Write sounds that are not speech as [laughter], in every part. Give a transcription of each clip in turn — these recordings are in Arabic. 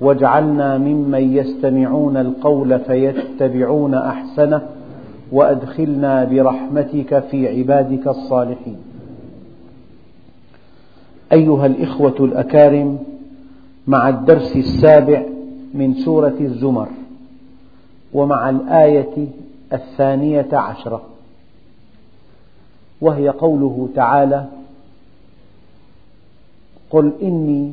واجعلنا ممن يستمعون القول فيتبعون أحسنه وأدخلنا برحمتك في عبادك الصالحين. أيها الإخوة الأكارم مع الدرس السابع من سورة الزمر ومع الآية الثانية عشرة وهي قوله تعالى قل إني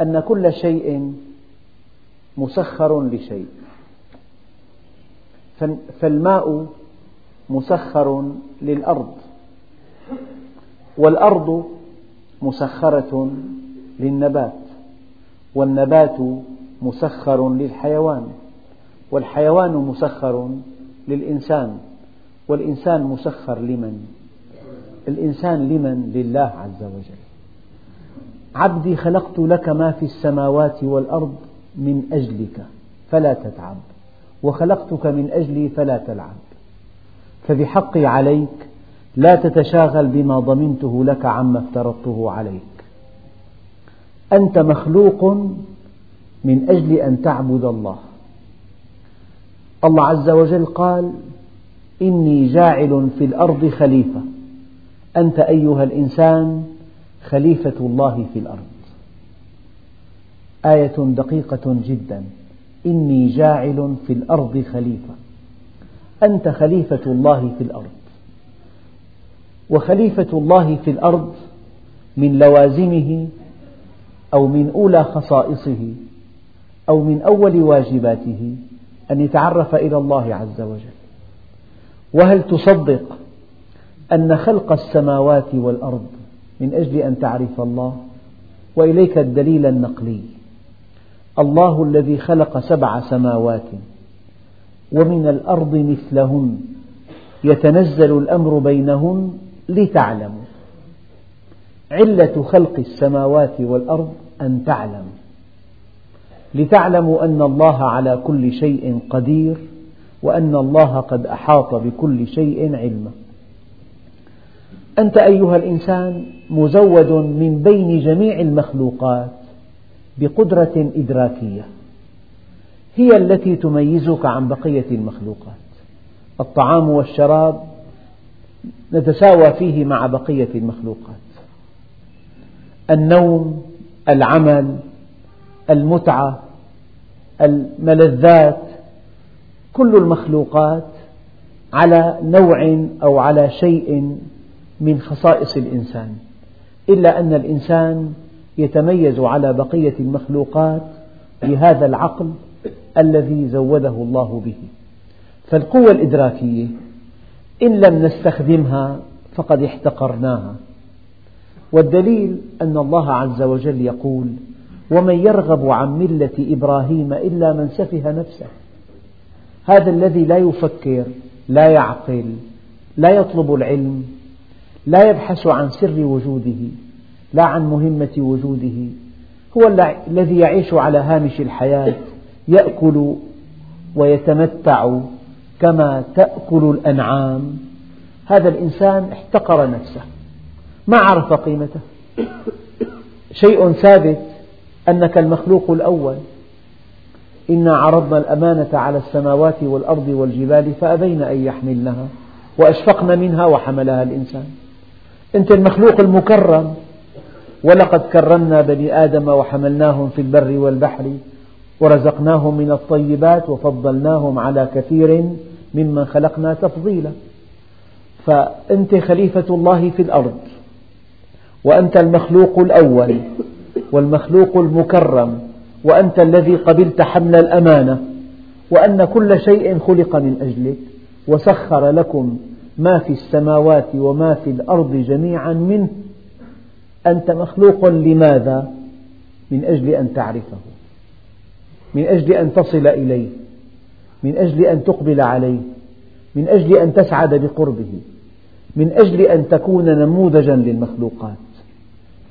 أن كل شيء مسخر لشيء فالماء مسخر للأرض والأرض مسخرة للنبات والنبات مسخر للحيوان والحيوان مسخر للإنسان والإنسان مسخر لمن؟ الإنسان لمن؟ لله عز وجل عبدي خلقت لك ما في السماوات والأرض من أجلك فلا تتعب. وخلقتك من أجلي فلا تلعب. فبحقي عليك لا تتشاغل بما ضمنته لك عما افترضته عليك. أنت مخلوق من أجل أن تعبد الله. الله عز وجل قال إني جاعل في الأرض خليفة. أنت أيها الإنسان خليفة الله في الأرض. آية دقيقة جدا. إني جاعل في الأرض خليفة. أنت خليفة الله في الأرض. وخليفة الله في الأرض من لوازمه أو من أولى خصائصه أو من أول واجباته أن يتعرف إلى الله عز وجل. وهل تصدق أن خلق السماوات والأرض من أجل أن تعرف الله وإليك الدليل النقلي. الله الذي خلق سبع سماوات ومن الأرض مثلهن. يتنزل الأمر بينهن لتعلموا. علة خلق السماوات والأرض أن تعلموا. لتعلموا أن الله على كل شيء قدير وأن الله قد أحاط بكل شيء علما. أنت أيها الإنسان مزود من بين جميع المخلوقات بقدرة إدراكية هي التي تميزك عن بقية المخلوقات. الطعام والشراب نتساوى فيه مع بقية المخلوقات. النوم العمل المتعة الملذات كل المخلوقات على نوع أو على شيء من خصائص الإنسان إلا أن الإنسان يتميز على بقية المخلوقات بهذا العقل الذي زوده الله به. فالقوة الإدراكية إن لم نستخدمها فقد احتقرناها. والدليل أن الله عز وجل يقول ومن يرغب عن ملة إبراهيم إلا من سفه نفسه. هذا الذي لا يفكر لا يعقل لا يطلب العلم لا يبحث عن سر وجوده لا عن مهمة وجوده. هو الذي يعيش على هامش الحياة يأكل ويتمتع كما تأكل الأنعام. هذا الإنسان احتقر نفسه ما عرف قيمته. شيء ثابت أنك المخلوق الأول. إنا عرضنا الأمانة على السماوات والأرض والجبال فأبين أن يحملنها وأشفقن منها وحملها الإنسان. أنت المخلوق المكرم. ولقد كرمنا بني آدم وحملناهم في البر والبحر ورزقناهم من الطيبات وفضلناهم على كثير ممن خلقنا تفضيلا. فأنت خليفة الله في الأرض وأنت المخلوق الأول والمخلوق المكرم وأنت الذي قبلت حمل الأمانة وأن كل شيء خلق من أجلك وسخر لكم ما في السماوات وما في الأرض جميعا منه أنت مخلوق لماذا؟ من أجل أن تعرفه من أجل أن تصل إليه من أجل أن تقبل عليه من أجل أن تسعد بقربه من أجل أن تكون نموذجا للمخلوقات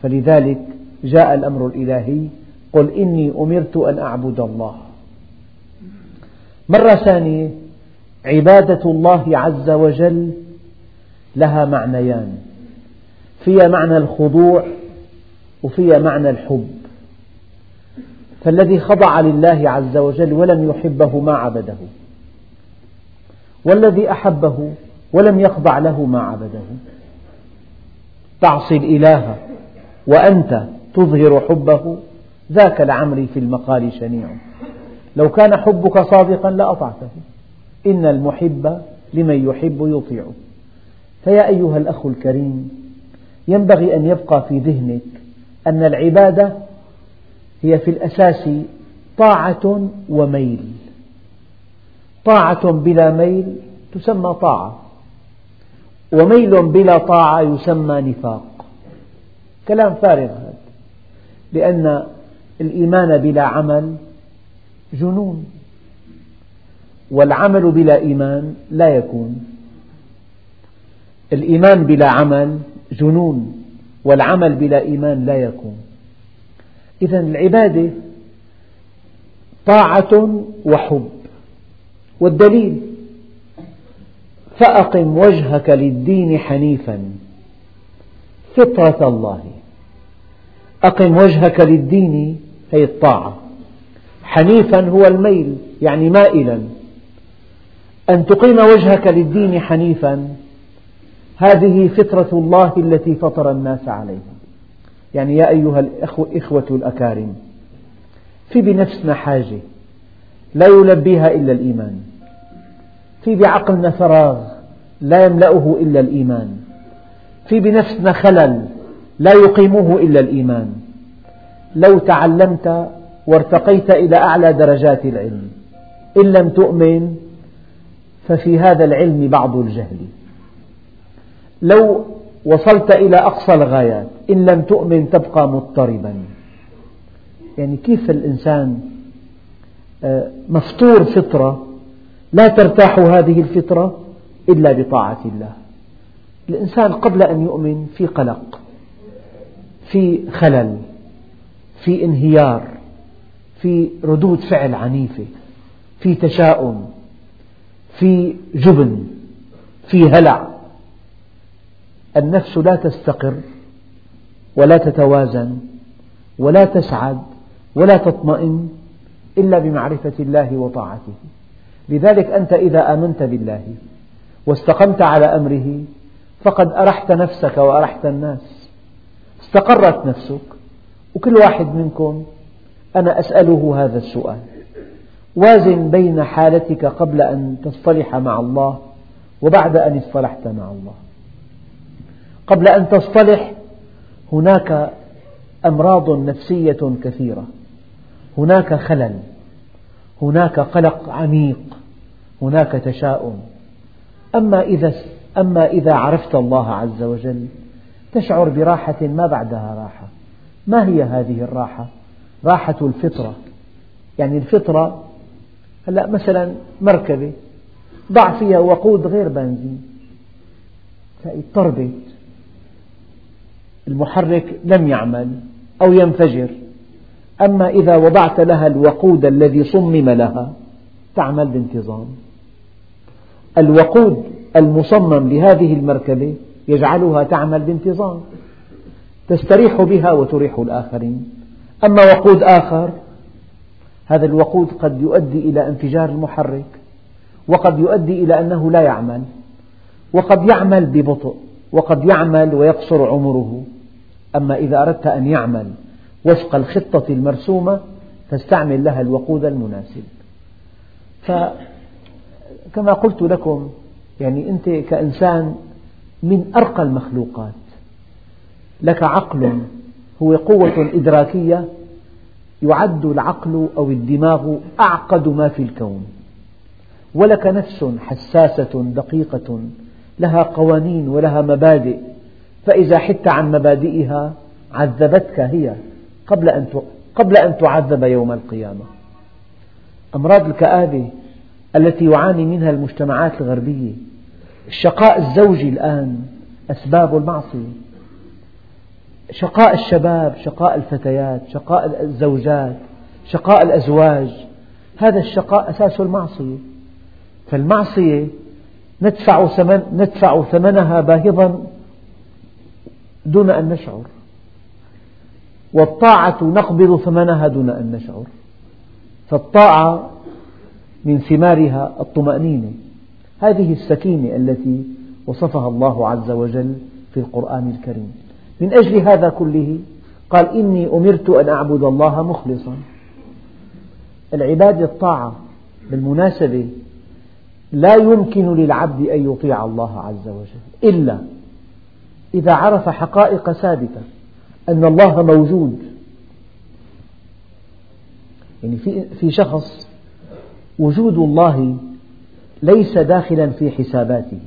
فلذلك جاء الأمر الإلهي قل إني أمرت أن أعبد الله مرة ثانية عبادة الله عز وجل لها معنيان. فيها معنى الخضوع وفيها معنى الحب. فالذي خضع لله عز وجل ولم يحبه ما عبده. والذي أحبه ولم يخضع له ما عبده. تعصي الإله وأنت تظهر حبه ذاك لعمري في المقال شنيع. لو كان حبك صادقا لأطعته. إن المحب لمن يحب يطيع. فيا أيها الأخ الكريم ينبغي أن يبقى في ذهنك أن العبادة هي في الأساس طاعة وميل. طاعة بلا ميل تسمى طاعة وميل بلا طاعة يسمى نفاق. كلام فارغ هذا لأن الإيمان بلا عمل جنون. والعمل بلا إيمان لا يكون. الإيمان بلا عمل جنون والعمل بلا إيمان لا يكون. إذا العبادة طاعة وحب. والدليل فأقم وجهك للدين حنيفا. فطرة الله. أقم وجهك للدين هي الطاعة. حنيفا هو الميل يعني مائلا. أن تقيم وجهك للدين حنيفا. هذه فطرة الله التي فطر الناس عليها. يعني يا أيها الإخوة الأكارم في بنفسنا حاجة لا يلبيها إلا الإيمان. في بعقلنا فراغ لا يملأه إلا الإيمان. في بنفسنا خلل لا يقيمه إلا الإيمان. لو تعلمت وارتقيت إلى أعلى درجات العلم إن لم تؤمن ففي هذا العلم بعض الجهل. لو وصلت إلى أقصى الغايات إن لم تؤمن تبقى مضطربا. يعني كيف الإنسان آه، مفطور فطرة لا ترتاح هذه الفطرة إلا بطاعة الله. الإنسان قبل أن يؤمن في قلق في خلل في انهيار في ردود فعل عنيفة في تشاؤم. في جبن في هلع. النفس لا تستقر ولا تتوازن ولا تسعد ولا تطمئن إلا بمعرفة الله وطاعته. لذلك أنت إذا آمنت بالله واستقمت على أمره فقد أرحت نفسك وأرحت الناس. استقرت نفسك وكل واحد منكم أنا أسأله هذا السؤال. وازن بين حالتك قبل أن تصطلح مع الله وبعد أن اصطلحت مع الله. قبل أن تصطلح هناك أمراض نفسية كثيرة. هناك خلل. هناك قلق عميق. هناك تشاؤم. أما إذا أما إذا عرفت الله عز وجل تشعر براحة ما بعدها راحة. ما هي هذه الراحة؟ راحة الفطرة. يعني الفطرة هلا مثلا مركبة ضع فيها وقود غير بنزين اضطربت المحرك لم يعمل أو ينفجر. أما إذا وضعت لها الوقود الذي صمم لها تعمل بانتظام. الوقود المصمم لهذه المركبة يجعلها تعمل بانتظام. تستريح بها وتريح الآخرين. أما وقود آخر هذا الوقود قد يؤدي إلى انفجار المحرك وقد يؤدي إلى أنه لا يعمل وقد يعمل ببطء وقد يعمل ويقصر عمره. أما إذا أردت أن يعمل وفق الخطة المرسومة فاستعمل لها الوقود المناسب. فكما قلت لكم يعني أنت كإنسان من أرقى المخلوقات لك عقل هو قوة إدراكية يعد العقل أو الدماغ أعقد ما في الكون. ولك نفس حساسة دقيقة لها قوانين ولها مبادئ فإذا حدت عن مبادئها عذبتك هي قبل أن قبل أن تعذب يوم القيامة. أمراض الكآبة التي يعاني منها المجتمعات الغربية الشقاء الزوجي الآن أسباب المعصية. شقاء الشباب شقاء الفتيات شقاء الزوجات شقاء الأزواج هذا الشقاء أساس المعصية. فالمعصية ندفع, ثمن ندفع ثمنها باهظا دون أن نشعر. والطاعة نقبض ثمنها دون أن نشعر. فالطاعة من ثمارها الطمأنينة. هذه السكينة التي وصفها الله عز وجل في القرآن الكريم. من أجل هذا كله قال إني أمرت أن أعبد الله مخلصا. العبادة الطاعة بالمناسبة لا يمكن للعبد أن يطيع الله عز وجل إلا إذا عرف حقائق ثابتة أن الله موجود. يعني في شخص وجود الله ليس داخلا في حساباته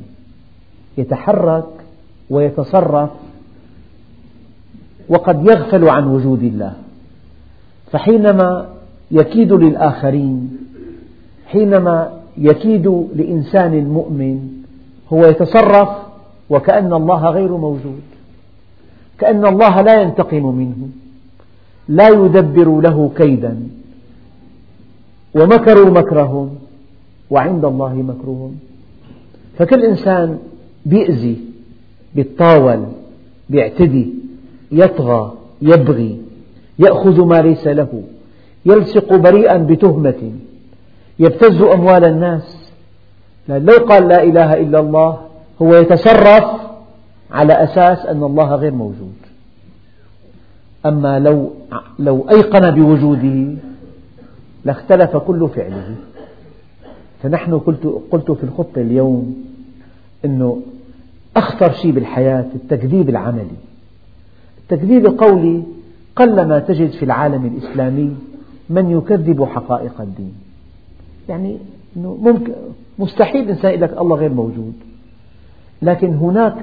يتحرك ويتصرف وقد يغفل عن وجود الله. فحينما يكيد للآخرين حينما يكيد لإنسان مؤمن هو يتصرف وكأن الله غير موجود كأن الله لا ينتقم منه لا يدبر له كيدا. ومكروا مكرهم وعند الله مكرهم. فكل إنسان بيأذي بيتطاول بيعتدي يطغى يبغي يأخذ ما ليس له يلصق بريئا بتهمة يبتز أموال الناس. لو قال لا إله إلا الله هو يتصرف على أساس أن الله غير موجود. أما لو, لو أيقن بوجوده لاختلف كل فعله. فنحن قلت, قلت في الخطة اليوم أنه أخطر شيء بالحياة التكذيب العملي. التكذيب القولي قلما تجد في العالم الإسلامي من يكذب حقائق الدين. يعني ممكن مستحيل إنسان يقول لك الله غير موجود. لكن هناك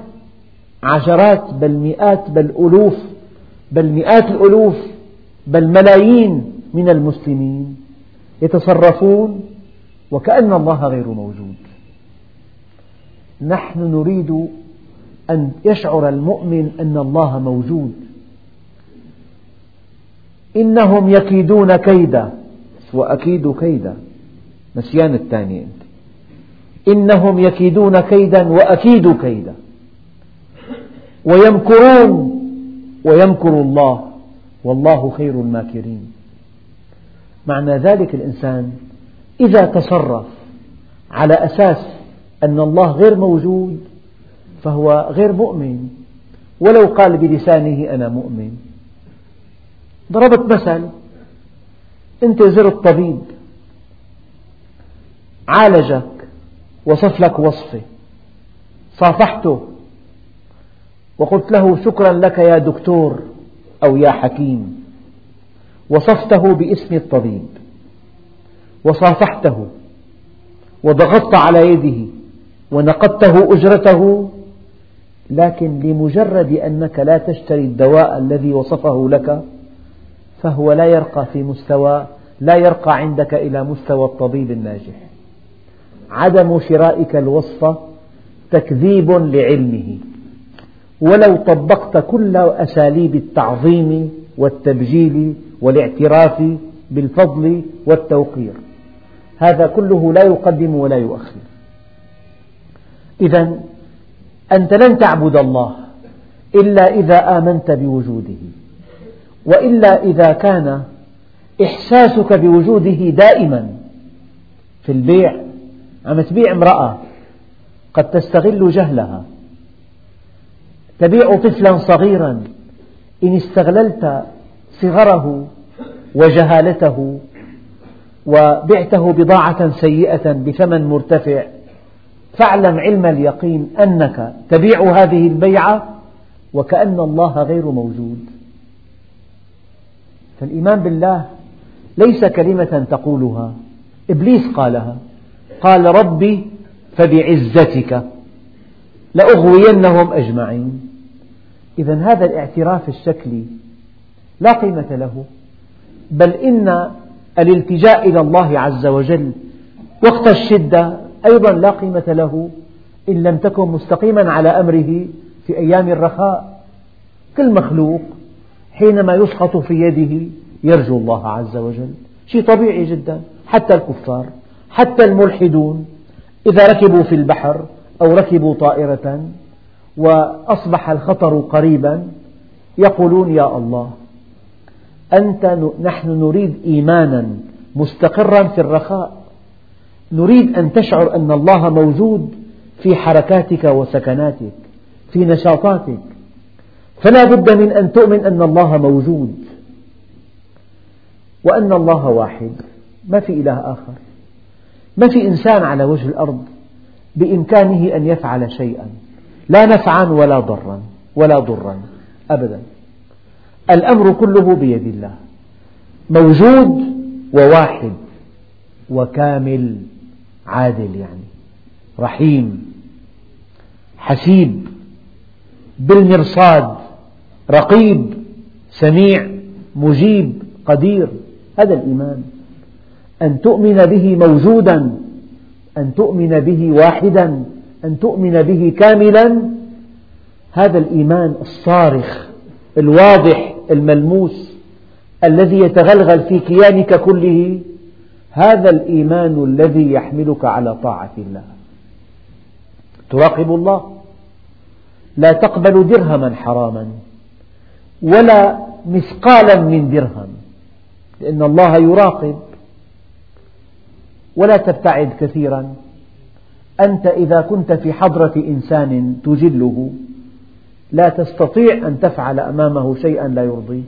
عشرات بل مئات بل ألوف بل مئات الألوف بل ملايين من المسلمين يتصرفون وكأن الله غير موجود. نحن نريد أن يشعر المؤمن أن الله موجود. إنهم يكيدون كيدا وأكيد كيدا. نسيان الثاني أنت. إنهم يكيدون كيدا وأكيد كيدا. ويمكرون ويمكر الله والله خير الماكرين. معنى ذلك الإنسان إذا تصرف على أساس أن الله غير موجود فهو غير مؤمن. ولو قال بلسانه أنا مؤمن. ضربت مثل. أنت زرت طبيب عالجك. وصف لك وصفة. صافحته. وقلت له شكرا لك يا دكتور أو يا حكيم. وصفته باسم الطبيب. وصافحته. وضغطت على يده. ونقدته أجرته. لكن لمجرد أنك لا تشتري الدواء الذي وصفه لك فهو لا يرقى في مستوى لا يرقى عندك إلى مستوى الطبيب الناجح. عدم شرائك الوصفة تكذيب لعلمه. ولو طبقت كل أساليب التعظيم والتبجيل والاعتراف بالفضل والتوقير هذا كله لا يقدم ولا يؤخر. إذا أنت لن تعبد الله إلا إذا آمنت بوجوده وإلا إذا كان إحساسك بوجوده دائما في البيع عم تبيع امرأة قد تستغل جهلها تبيع طفلا صغيرا إن استغللت صغره وجهالته وبعته بضاعة سيئة بثمن مرتفع فاعلم علم اليقين أنك تبيع هذه البيعة وكأن الله غير موجود. فالإيمان بالله ليس كلمة تقولها إبليس قالها قال ربي فبعزتك لأغوينهم أجمعين. إذا هذا الاعتراف الشكلي لا قيمة له بل إن الالتجاء إلى الله عز وجل وقت الشدة أيضا لا قيمة له إن لم تكن مستقيما على أمره في أيام الرخاء. كل مخلوق حينما يسقط في يده يرجو الله عز وجل. شيء طبيعي جدا. حتى الكفار حتى الملحدون إذا ركبوا في البحر أو ركبوا طائرة وأصبح الخطر قريبا يقولون يا الله أنت نحن نريد إيمانا مستقرا في الرخاء. نريد أن تشعر أن الله موجود في حركاتك وسكناتك في نشاطاتك. فلا بد من أن تؤمن أن الله موجود وأن الله واحد. ما في إله آخر. ما في إنسان على وجه الأرض بإمكانه أن يفعل شيئا. لا نفعا ولا ضرا ولا ضرا أبدا. الأمر كله بيد الله. موجود وواحد وكامل. عادل يعني رحيم حسيب بالمرصاد رقيب سميع مجيب قدير هذا الإيمان. أن تؤمن به موجودا أن تؤمن به واحدا أن تؤمن به كاملا هذا الإيمان الصارخ الواضح الملموس الذي يتغلغل في كيانك كله. هذا الإيمان الذي يحملك على طاعة الله. تراقب الله. لا تقبل درهما حراما ولا مثقالا من درهم لأن الله يراقب. ولا تبتعد كثيرا. أنت إذا كنت في حضرة إنسان تجله لا تستطيع أن تفعل أمامه شيئا لا يرضيه.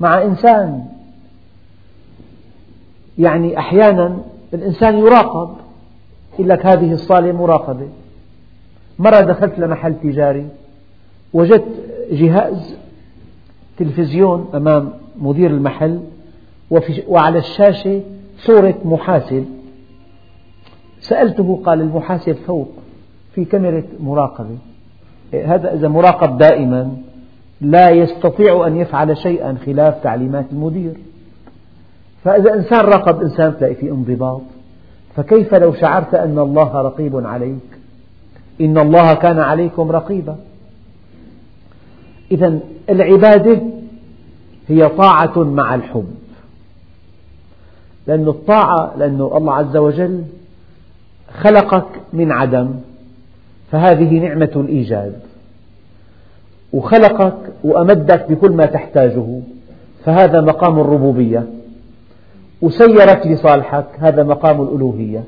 مع إنسان يعني أحيانا الإنسان يراقب يقول لك هذه الصالة مراقبة. مرة دخلت لمحل تجاري وجدت جهاز تلفزيون أمام مدير المحل وعلى الشاشة صورة محاسب. سألته قال المحاسب فوق في كاميرا مراقبة. هذا إذا مراقب دائما لا يستطيع أن يفعل شيئا خلاف تعليمات المدير. فإذا إنسان راقب إنسان تلاقي في انضباط. فكيف لو شعرت أن الله رقيب عليك؟ إن الله كان عليكم رقيبا. إذا العبادة هي طاعة مع الحب. لأن الطاعة لأن الله عز وجل خلقك من عدم فهذه نعمة الإيجاد وخلقك وأمدك بكل ما تحتاجه فهذا مقام الربوبية. وسيرك لصالحك. هذا مقام الألوهية.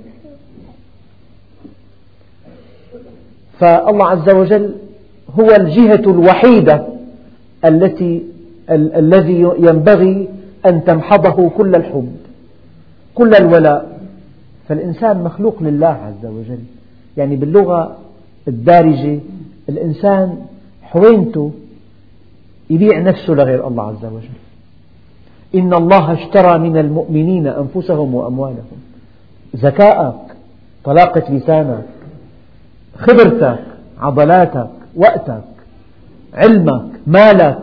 فالله عز وجل هو الجهة الوحيدة التي ال الذي ينبغي أن تمحضه كل الحب كل الولاء. فالإنسان مخلوق لله عز وجل. يعني باللغة الدارجة الإنسان حوينته يبيع نفسه لغير الله عز وجل. إن الله اشترى من المؤمنين أنفسهم وأموالهم. ذكاءك طلاقة لسانك خبرتك عضلاتك وقتك علمك مالك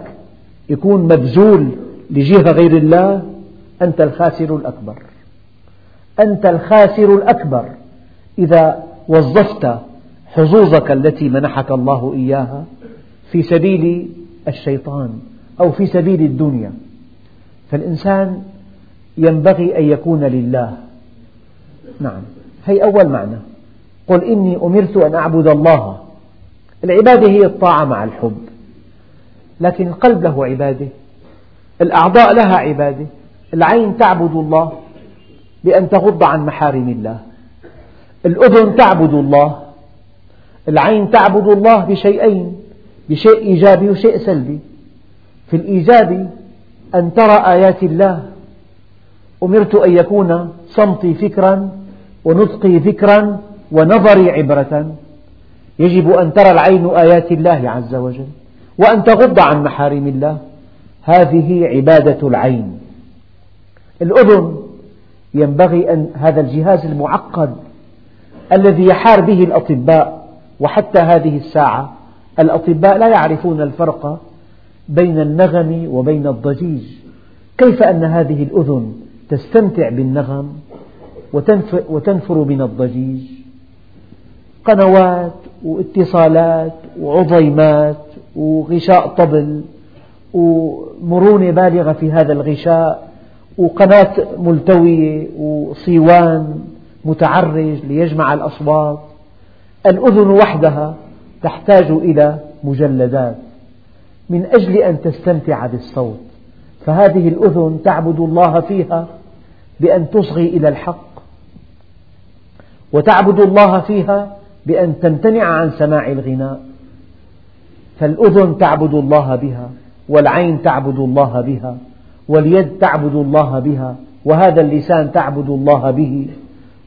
يكون مبذول لجهة غير الله أنت الخاسر الأكبر. أنت الخاسر الأكبر. إذا وظفت حظوظك التي منحك الله إياها في سبيل الشيطان أو في سبيل الدنيا. فالإنسان ينبغي أن يكون لله. نعم. هي أول معنى. قل إني أمرت أن أعبد الله. العبادة هي الطاعة مع الحب. لكن القلب له عبادة. الأعضاء لها عبادة. العين تعبد الله بأن تغض عن محارم الله. الأذن تعبد الله. العين تعبد الله بشيئين بشيء إيجابي وشيء سلبي. في الإيجابي أن ترى آيات الله. أمرت أن يكون صمتي فكرا ونطقي ذكرا ونظري عبرة. يجب أن ترى العين آيات الله عز وجل وأن تغض عن محارم الله. هذه عبادة العين. الأذن ينبغي أن هذا الجهاز المعقد الذي يحار به الأطباء وحتى هذه الساعة الأطباء لا يعرفون الفرق بين النغم وبين الضجيج. كيف أن هذه الأذن تستمتع بالنغم وتنفر من الضجيج؟ قنوات واتصالات وعظيمات وغشاء طبل ومرونة بالغة في هذا الغشاء وقناة ملتوية وصيوان متعرج ليجمع الأصوات. الأذن وحدها تحتاج إلى مجلدات. من أجل أن تستمتع بالصوت. فهذه الأذن تعبد الله فيها بأن تصغي إلى الحق وتعبد الله فيها بأن تمتنع عن سماع الغناء. فالأذن تعبد الله بها والعين تعبد الله بها واليد تعبد الله بها وهذا اللسان تعبد الله به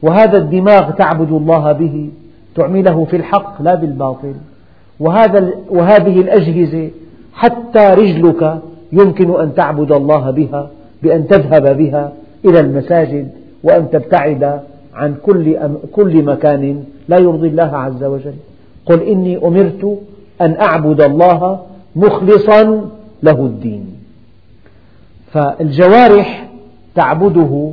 وهذا الدماغ تعبد الله به تعمله في الحق لا بالباطل. وهذا وهذه الأجهزة حتى رجلك يمكن أن تعبد الله بها بأن تذهب بها إلى المساجد وأن تبتعد عن كل, كل مكان لا يرضي الله عز وجل. قل إني أمرت أن أعبد الله مخلصا له الدين. فالجوارح تعبده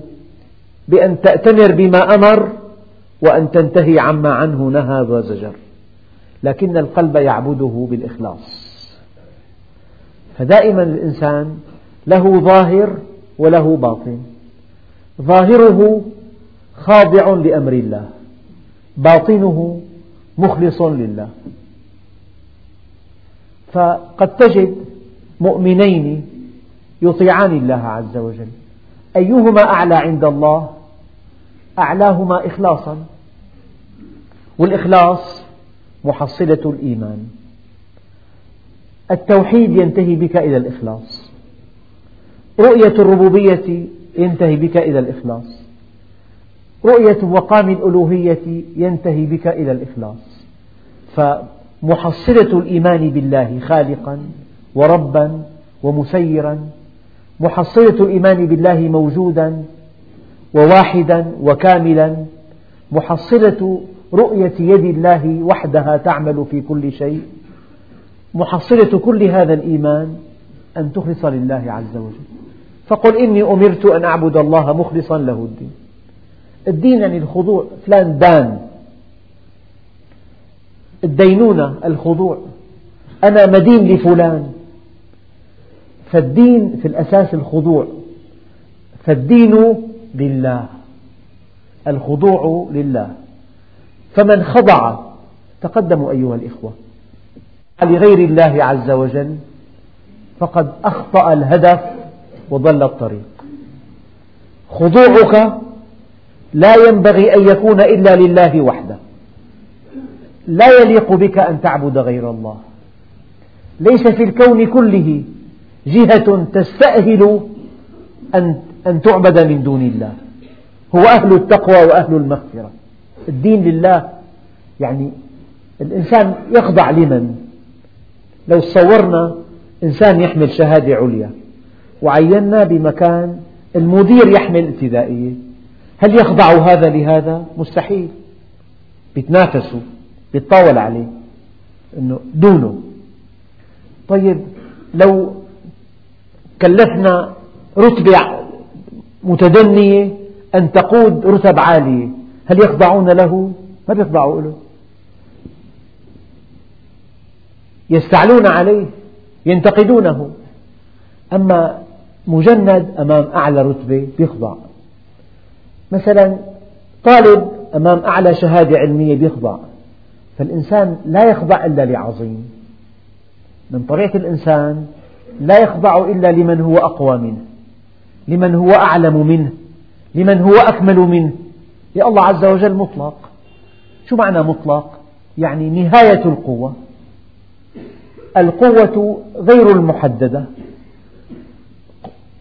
بأن تأتمر بما أمر وأن تنتهي عما عنه نهى وزجر لكن القلب يعبده بالإخلاص. فدائما الإنسان له ظاهر وله باطن. ظاهره خاضع لأمر الله باطنه مخلص لله. فقد تجد مؤمنين يطيعان الله عز وجل. أيهما أعلى عند الله؟ أعلاهما إخلاصا. والإخلاص محصلة الإيمان. التوحيد ينتهي بك إلى الإخلاص. رؤية الربوبية ينتهي بك إلى الإخلاص. رؤية مقام الألوهية ينتهي بك إلى الإخلاص. فمحصلة الإيمان بالله خالقا وربا ومسيرا محصلة الإيمان بالله موجودا وواحدا وكاملا محصلة رؤية يد الله وحدها تعمل في كل شيء. محصلة كل هذا الإيمان أن تخلص لله عز وجل. فقل إني أمرت أن أعبد الله مخلصا له الدين. الدين يعني الخضوع فلان دان. الدينونة الخضوع. أنا مدين لفلان. فالدين في الأساس الخضوع. فالدين لله. الخضوع لله. فمن خضع تقدموا أيها الإخوة. لغير الله عز وجل فقد أخطأ الهدف وضل الطريق. خضوعك لا ينبغي أن يكون إلا لله وحده. لا يليق بك أن تعبد غير الله. ليس في الكون كله جهة تستأهل أن أن تعبد من دون الله. هو أهل التقوى وأهل المغفرة. الدين لله يعني الإنسان يخضع لمن؟ لو صورنا إنسان يحمل شهادة عليا وعينا بمكان المدير يحمل ابتدائية هل يخضع هذا لهذا؟ مستحيل بيتنافسوا بيتطاول عليه أنه دونه طيب لو كلفنا رتبة متدنية أن تقود رتب عالية هل يخضعون له؟ ما يخضعوا له يستعلون عليه ينتقدونه. أما مجند أمام أعلى رتبة يخضع مثلا طالب أمام أعلى شهادة علمية يخضع فالإنسان لا يخضع إلا لعظيم. من طبيعة الإنسان لا يخضع إلا لمن هو أقوى منه لمن هو أعلم منه لمن هو أكمل منه. يا الله عز وجل مطلق. شو معنى مطلق؟ يعني نهاية القوة. القوة غير المحددة.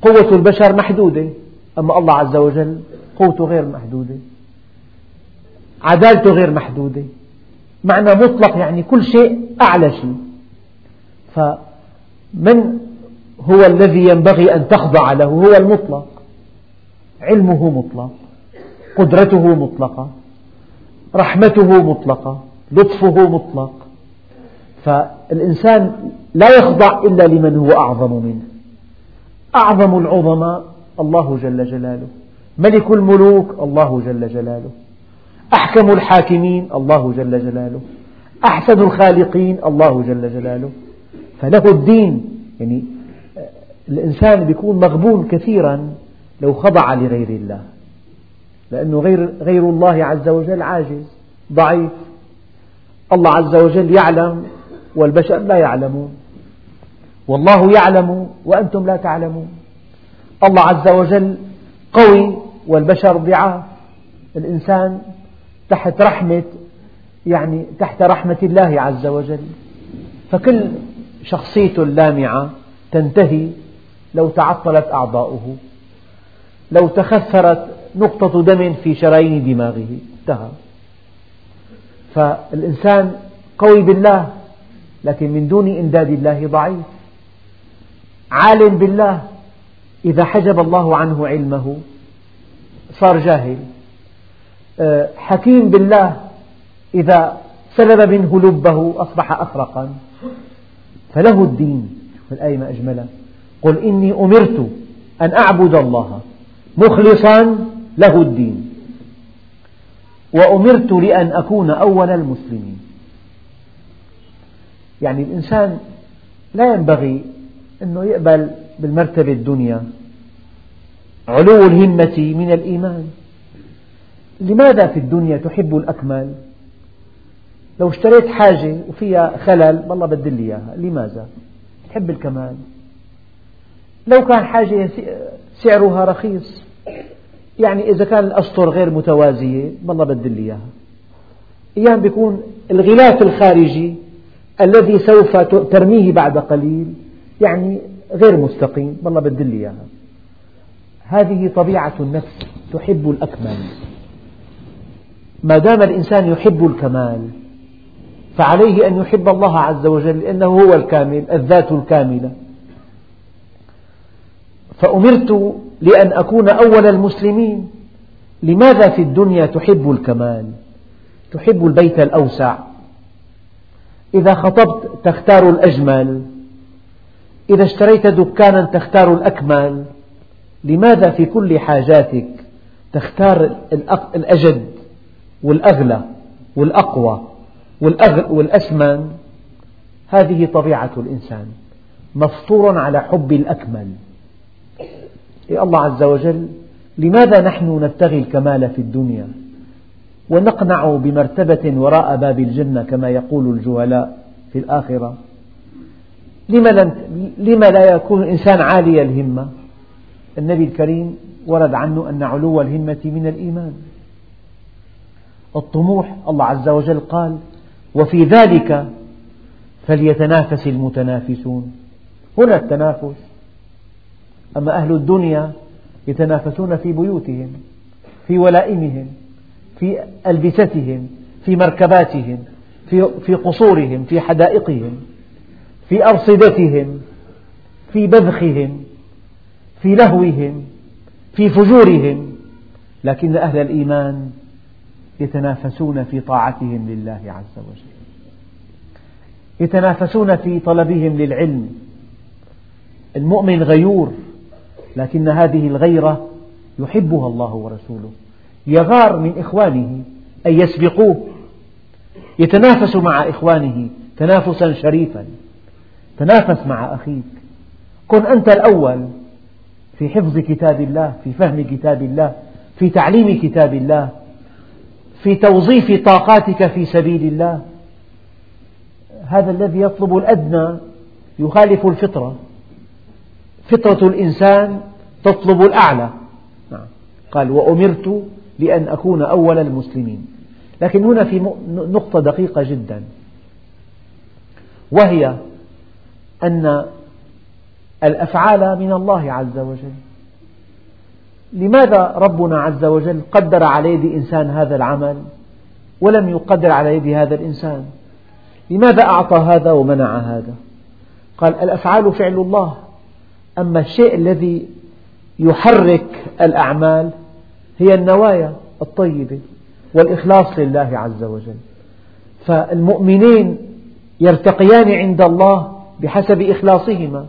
قوة البشر محدودة أما الله عز وجل قوته غير محدودة. عدالته غير محدودة. معنى مطلق يعني كل شيء أعلى شيء. فمن هو الذي ينبغي أن تخضع له؟ هو المطلق. علمه مطلق. قدرته مطلقة. رحمته مطلقة. لطفه مطلق. فالإنسان لا يخضع إلا لمن هو أعظم منه. أعظم العظماء الله جل جلاله. ملك الملوك الله جل جلاله. أحكم الحاكمين الله جل جلاله. أحسن الخالقين الله جل جلاله. فله الدين. يعني الإنسان يكون مغبون كثيرا لو خضع لغير الله. لأنه غير, غير الله عز وجل عاجز ضعيف. الله عز وجل يعلم والبشر لا يعلمون. والله يعلم وأنتم لا تعلمون. الله عز وجل قوي والبشر ضعاف. الإنسان تحت رحمة يعني تحت رحمة الله عز وجل. فكل شخصيته اللامعة تنتهي لو تعطلت أعضاؤه لو تخثرت نقطة دم في شرايين دماغه انتهى. فالإنسان قوي بالله لكن من دون إمداد الله ضعيف. عالم بالله. إذا حجب الله عنه علمه صار جاهل. آه، حكيم بالله. إذا سلب منه لبه أصبح أخرقا. فله الدين. في الآية ما أجملها قل إني أمرت أن أعبد الله. مخلصا له الدين. وأمرت لأن أكون أول المسلمين. يعني الإنسان لا ينبغي أنه يقبل بالمرتبة الدنيا. علو الهمة من الإيمان. لماذا في الدنيا تحب الأكمل لو اشتريت حاجة وفيها خلل والله بدل لي إياها. لماذا؟ تحب الكمال. لو كان حاجة سعرها رخيص يعني إذا كان الأسطر غير متوازية والله بدل لي إياها. أيام بيكون الغلاف الخارجي الذي سوف ترميه بعد قليل يعني غير مستقيم. والله بدل إياها. هذه طبيعة النفس تحب الأكمل. ما دام الإنسان يحب الكمال فعليه أن يحب الله عز وجل لأنه هو الكامل الذات الكاملة. فأمرت لأن أكون أول المسلمين. لماذا في الدنيا تحب الكمال؟ تحب البيت الأوسع. إذا خطبت تختار الأجمل. إذا اشتريت دكانا تختار الأكمل. لماذا في كل حاجاتك تختار الأجد والأغلى والأقوى والأثمن هذه طبيعة الإنسان. مفطور على حب الأكمل. يا الله عز وجل لماذا نحن نبتغي الكمال في الدنيا؟ ونقنع بمرتبة وراء باب الجنة كما يقول الجهلاء في الآخرة. لما لا يكون الإنسان عالي الهمة؟ النبي الكريم ورد عنه أن علو الهمة من الإيمان. الطموح الله عز وجل قال وفي ذلك فليتنافس المتنافسون. هنا التنافس. أما أهل الدنيا يتنافسون في بيوتهم في ولائمهم. في ألبستهم في مركباتهم في, قصورهم في حدائقهم في أرصدتهم في بذخهم في لهوهم في فجورهم. لكن أهل الإيمان يتنافسون في طاعتهم لله عز وجل. يتنافسون في طلبهم للعلم. المؤمن غيور لكن هذه الغيرة يحبها الله ورسوله. يغار من إخوانه أن يسبقوه. يتنافس مع إخوانه تنافسا شريفا. تنافس مع أخيك. كن أنت الأول في حفظ كتاب الله في فهم كتاب الله في تعليم كتاب الله في توظيف طاقاتك في سبيل الله. هذا الذي يطلب الأدنى يخالف الفطرة. فطرة الإنسان تطلب الأعلى. نعم. قال وأمرت لأن أكون أول المسلمين. لكن هنا في نقطة دقيقة جدا. وهي أن الأفعال من الله عز وجل. لماذا ربنا عز وجل قدر على يد إنسان هذا العمل ولم يقدر على يد هذا الإنسان؟ لماذا أعطى هذا ومنع هذا؟ قال الأفعال فعل الله. أما الشيء الذي يحرك الأعمال هي النوايا الطيبة والإخلاص لله عز وجل. فالمؤمنين يرتقيان عند الله بحسب إخلاصهما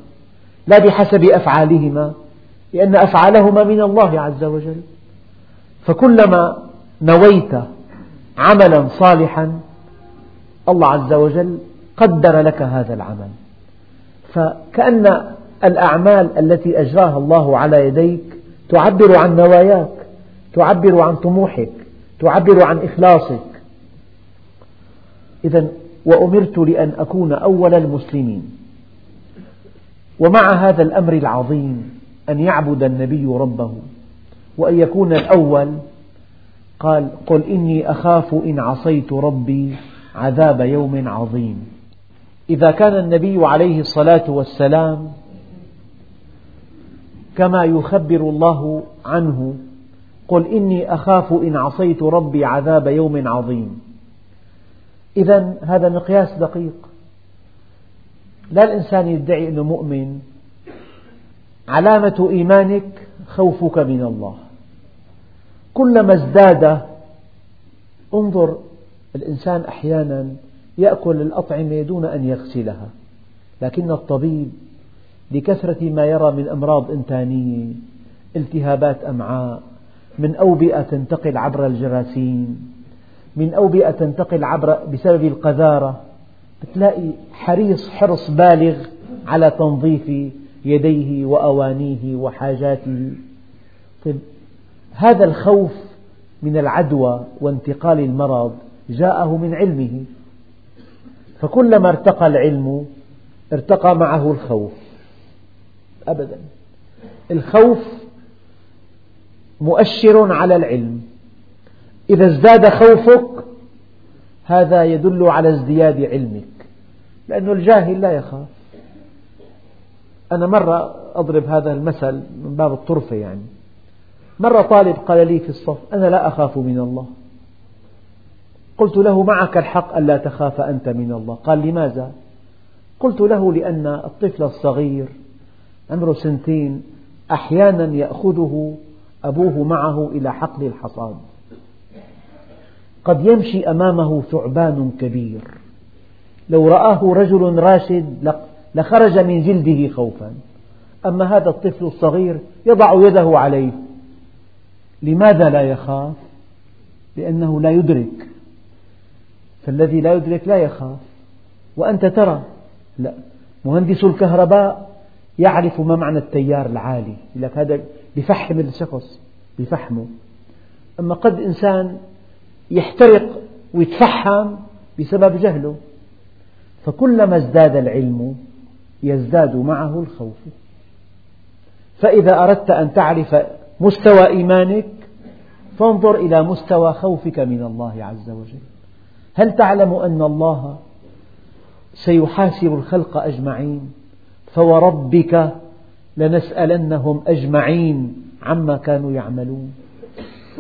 لا بحسب أفعالهما لأن أفعالهما من الله عز وجل. فكلما نويت عملا صالحا الله عز وجل قدر لك هذا العمل. فكأن الأعمال التي أجراها الله على يديك تعبر عن نواياك. تعبر عن طموحك تعبر عن إخلاصك. إذا وأمرت لأن أكون أول المسلمين. ومع هذا الأمر العظيم أن يعبد النبي ربه وأن يكون الأول قال قل إني أخاف إن عصيت ربي عذاب يوم عظيم. إذا كان النبي عليه الصلاة والسلام كما يخبر الله عنه قل إني أخاف إن عصيت ربي عذاب يوم عظيم. إذا هذا مقياس دقيق. لا الإنسان يدعي أنه مؤمن. علامة إيمانك خوفك من الله. كلما ازداد انظر الإنسان أحيانا يأكل الأطعمة دون أن يغسلها. لكن الطبيب لكثرة ما يرى من أمراض إنتانية التهابات أمعاء من أوبئة تنتقل عبر الجراثيم من أوبئة تنتقل عبر بسبب القذارة تلاقي حريص حرص بالغ على تنظيف يديه وأوانيه وحاجاته. طيب هذا الخوف من العدوى وانتقال المرض جاءه من علمه. فكلما ارتقى العلم ارتقى معه الخوف. أبدا. الخوف مؤشر على العلم. إذا ازداد خوفك هذا يدل على ازدياد علمك. لأن الجاهل لا يخاف. أنا مرة أضرب هذا المثل من باب الطرفة يعني. مرة طالب قال لي في الصف أنا لا أخاف من الله. قلت له معك الحق ألا تخاف أنت من الله. قال لماذا؟ قلت له لأن الطفل الصغير عمره سنتين أحيانا يأخذه أبوه معه إلى حقل الحصاد. قد يمشي أمامه ثعبان كبير. لو رآه رجل راشد لخرج من جلده خوفا. أما هذا الطفل الصغير يضع يده عليه. لماذا لا يخاف؟ لأنه لا يدرك. فالذي لا يدرك لا يخاف. وأنت ترى؟ لا. مهندس الكهرباء يعرف ما معنى التيار العالي. يقول لك هذا بفحم الشخص بفحمه. أما قد إنسان يحترق ويتفحم بسبب جهله فكلما ازداد العلم يزداد معه الخوف. فإذا أردت أن تعرف مستوى إيمانك فانظر إلى مستوى خوفك من الله عز وجل. هل تعلم أن الله سيحاسب الخلق أجمعين؟ فوربك لنسألنهم أجمعين عما كانوا يعملون.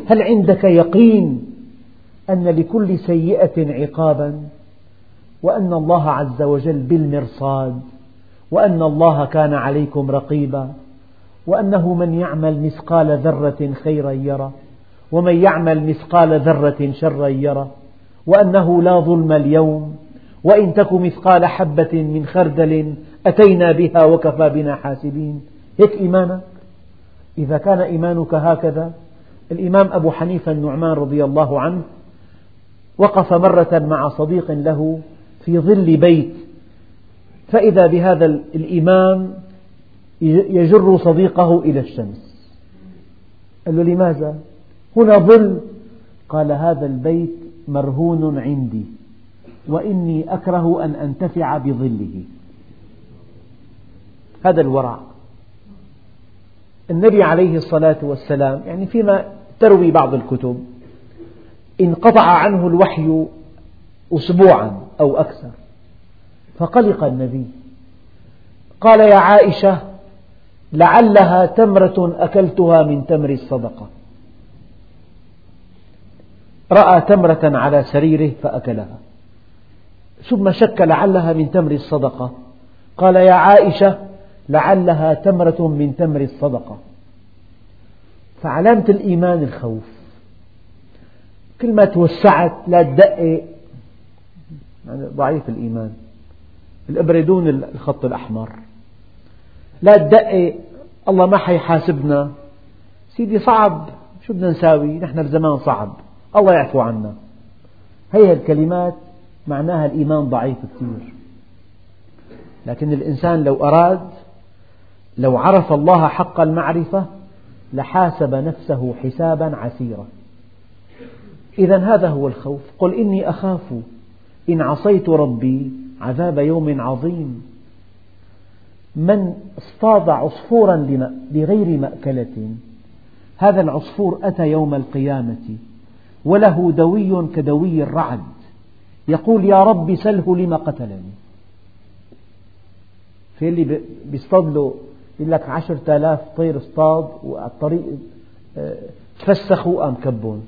هل عندك يقين أن لكل سيئة عقابا؟ وأن الله عز وجل بالمرصاد؟ وأن الله كان عليكم رقيبا؟ وأنه من يعمل مثقال ذرة خيرا يرى؟ ومن يعمل مثقال ذرة شرا يرى؟ وأنه لا ظلم اليوم؟ وإن تك مثقال حبة من خردل أتينا بها وكفى بنا حاسبين؟ هيك إيمانك إذا كان إيمانك هكذا الإمام أبو حنيفة النعمان رضي الله عنه وقف مرة مع صديق له في ظل بيت فإذا بهذا الإمام يجر صديقه إلى الشمس. قال له لماذا؟ هنا ظل. قال هذا البيت مرهون عندي وإني أكره أن أنتفع بظله. هذا الورع. النبي عليه الصلاة والسلام يعني فيما تروي بعض الكتب انقطع عنه الوحي أسبوعا أو أكثر. فقلق النبي. قال يا عائشة لعلها تمرة أكلتها من تمر الصدقة. رأى تمرة على سريره فأكلها. ثم شك لعلها من تمر الصدقة. قال يا عائشة لعلها تمرة من تمر الصدقة. فعلامة الإيمان الخوف. كل ما توسعت لا تدقق يعني ضعيف الإيمان. الإبرة دون الخط الأحمر. لا تدقق الله ما حيحاسبنا. سيدي صعب. شو بدنا نساوي؟ نحن بزمان صعب. الله يعفو عنا. هي الكلمات معناها الإيمان ضعيف كثير. لكن الإنسان لو أراد لو عرف الله حق المعرفة لحاسب نفسه حسابا عسيرا. إذا هذا هو الخوف. قل إني أخاف. إن عصيت ربي عذاب يوم عظيم. من اصطاد عصفورا بغير مأكلة. هذا العصفور أتى يوم القيامة. وله دوي كدوي الرعد. يقول يا رب سله لما قتلني. في اللي بيصطاد له يقول لك عشرة آلاف طير اصطاد وعلى الطريق آه، تفسخوا وقام كبون.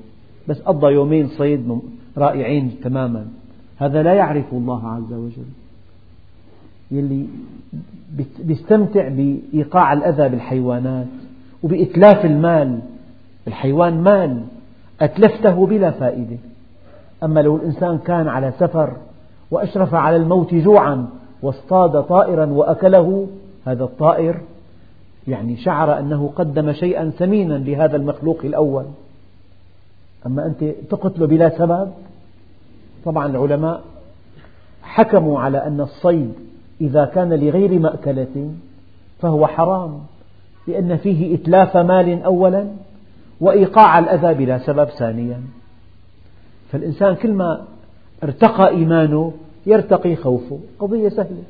بس قضى يومين صيد رائعين تماما. هذا لا يعرف الله عز وجل. يلي بيستمتع بإيقاع الأذى بالحيوانات وبإتلاف المال. الحيوان مال أتلفته بلا فائدة. أما لو الإنسان كان على سفر وأشرف على الموت جوعا واصطاد طائرا وأكله هذا الطائر يعني شعر أنه قدم شيئا ثمينا لهذا المخلوق الأول. أما أنت تقتله بلا سبب طبعا العلماء حكموا على أن الصيد إذا كان لغير مأكلة فهو حرام لأن فيه إتلاف مال أولا وإيقاع الأذى بلا سبب ثانيا. فالإنسان كلما ارتقى إيمانه يرتقي خوفه. قضية سهلة.